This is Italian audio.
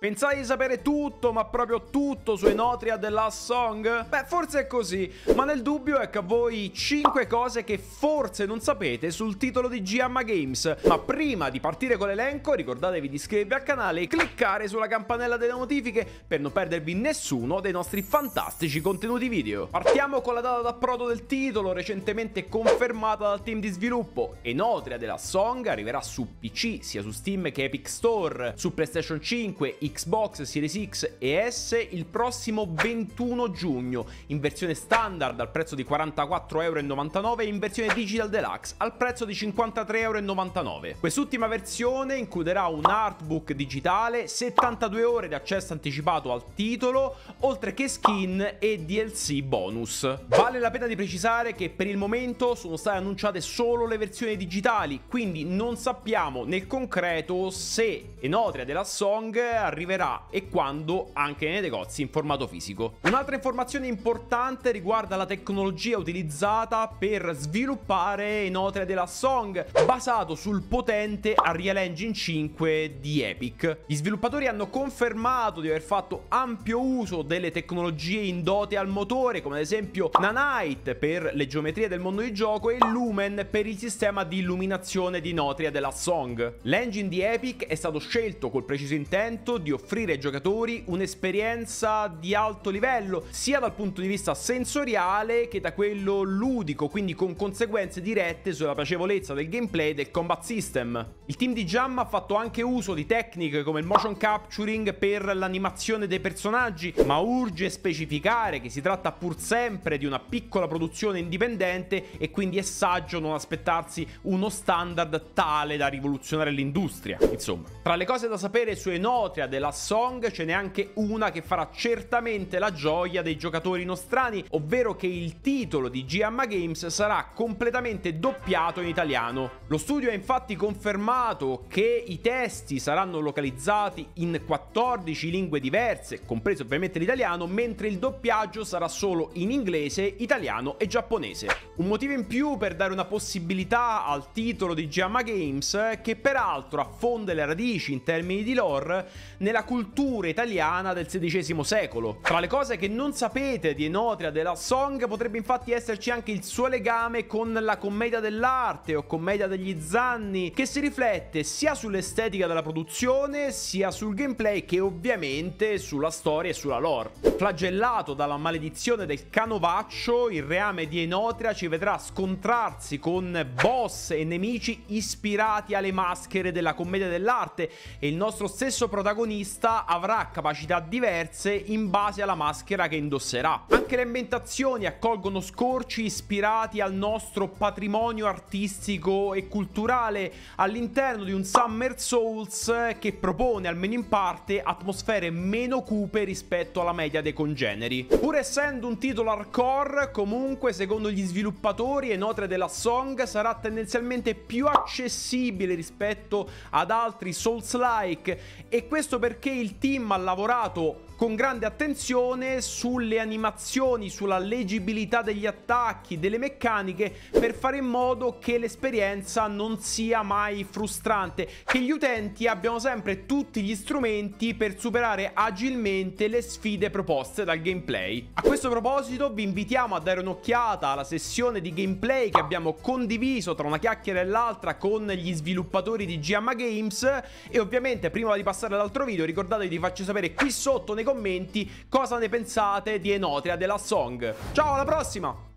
Pensai di sapere tutto, ma proprio tutto su Enotria The Last Song? Beh, forse è così, ma nel dubbio ecco a voi 5 cose che forse non sapete sul titolo di Giamma Games. Ma prima di partire con l'elenco, ricordatevi di iscrivervi al canale e cliccare sulla campanella delle notifiche per non perdervi nessuno dei nostri fantastici contenuti video. Partiamo con la data d'approdo del titolo, recentemente confermata dal team di sviluppo. Enotria The Last Song arriverà su PC, sia su Steam che Epic Store, su PlayStation 5, Xbox Series X e S il prossimo 21 giugno, in versione standard al prezzo di 44,99€ e in versione Digital Deluxe al prezzo di 53,99€. Quest'ultima versione includerà un artbook digitale, 72 ore di accesso anticipato al titolo, oltre che skin e DLC bonus. Vale la pena di precisare che per il momento sono state annunciate solo le versioni digitali, quindi non sappiamo nel concreto se Enotria della Song arriverà arriverà e quando anche nei negozi in formato fisico. Un'altra informazione importante riguarda la tecnologia utilizzata per sviluppare Enotria della Song, basato sul potente Unreal Engine 5 di Epic. Gli sviluppatori hanno confermato di aver fatto ampio uso delle tecnologie indotte al motore, come ad esempio Nanite per le geometrie del mondo di gioco e Lumen per il sistema di illuminazione di Enotria della Song. L'engine di Epic è stato scelto col preciso intento di offrire ai giocatori un'esperienza di alto livello, sia dal punto di vista sensoriale che da quello ludico, quindi con conseguenze dirette sulla piacevolezza del gameplay e del combat system. Il team di Jam ha fatto anche uso di tecniche come il motion capturing per l'animazione dei personaggi, ma urge specificare che si tratta pur sempre di una piccola produzione indipendente e quindi è saggio non aspettarsi uno standard tale da rivoluzionare l'industria. Insomma, tra le cose da sapere su Enotria della della Song ce n'è anche una che farà certamente la gioia dei giocatori nostrani, ovvero che il titolo di GMA Games sarà completamente doppiato in italiano. Lo studio ha infatti confermato che i testi saranno localizzati in 14 lingue diverse, compreso ovviamente l'italiano, mentre il doppiaggio sarà solo in inglese, italiano e giapponese. Un motivo in più per dare una possibilità al titolo di GMA Games, che peraltro affonda le radici in termini di lore, nella cultura italiana del XVI secolo. Tra le cose che non sapete di Enotria della Song potrebbe infatti esserci anche il suo legame con la commedia dell'arte o commedia degli zanni, che si riflette sia sull'estetica della produzione, sia sul gameplay che ovviamente sulla storia e sulla lore. Flagellato dalla maledizione del canovaccio, il reame di Enotria ci vedrà scontrarsi con boss e nemici ispirati alle maschere della commedia dell'arte e il nostro stesso protagonista protagonista avrà capacità diverse in base alla maschera che indosserà. Anche le ambientazioni accolgono scorci ispirati al nostro patrimonio artistico e culturale all'interno di un Summer Souls che propone almeno in parte atmosfere meno cupe rispetto alla media dei congeneri. Pur essendo un titolo hardcore, comunque secondo gli sviluppatori Enotre della Song sarà tendenzialmente più accessibile rispetto ad altri Souls-like e questo perché il team ha lavorato con grande attenzione sulle animazioni, sulla leggibilità degli attacchi, delle meccaniche, per fare in modo che l'esperienza non sia mai frustrante, che gli utenti abbiano sempre tutti gli strumenti per superare agilmente le sfide proposte dal gameplay. A questo proposito vi invitiamo a dare un'occhiata alla sessione di gameplay che abbiamo condiviso tra una chiacchiera e l'altra con gli sviluppatori di Giamma Games e ovviamente prima di passare all'altro video ricordatevi di farci sapere qui sotto nei commenti cosa ne pensate di Enotria della Song. Ciao, alla prossima!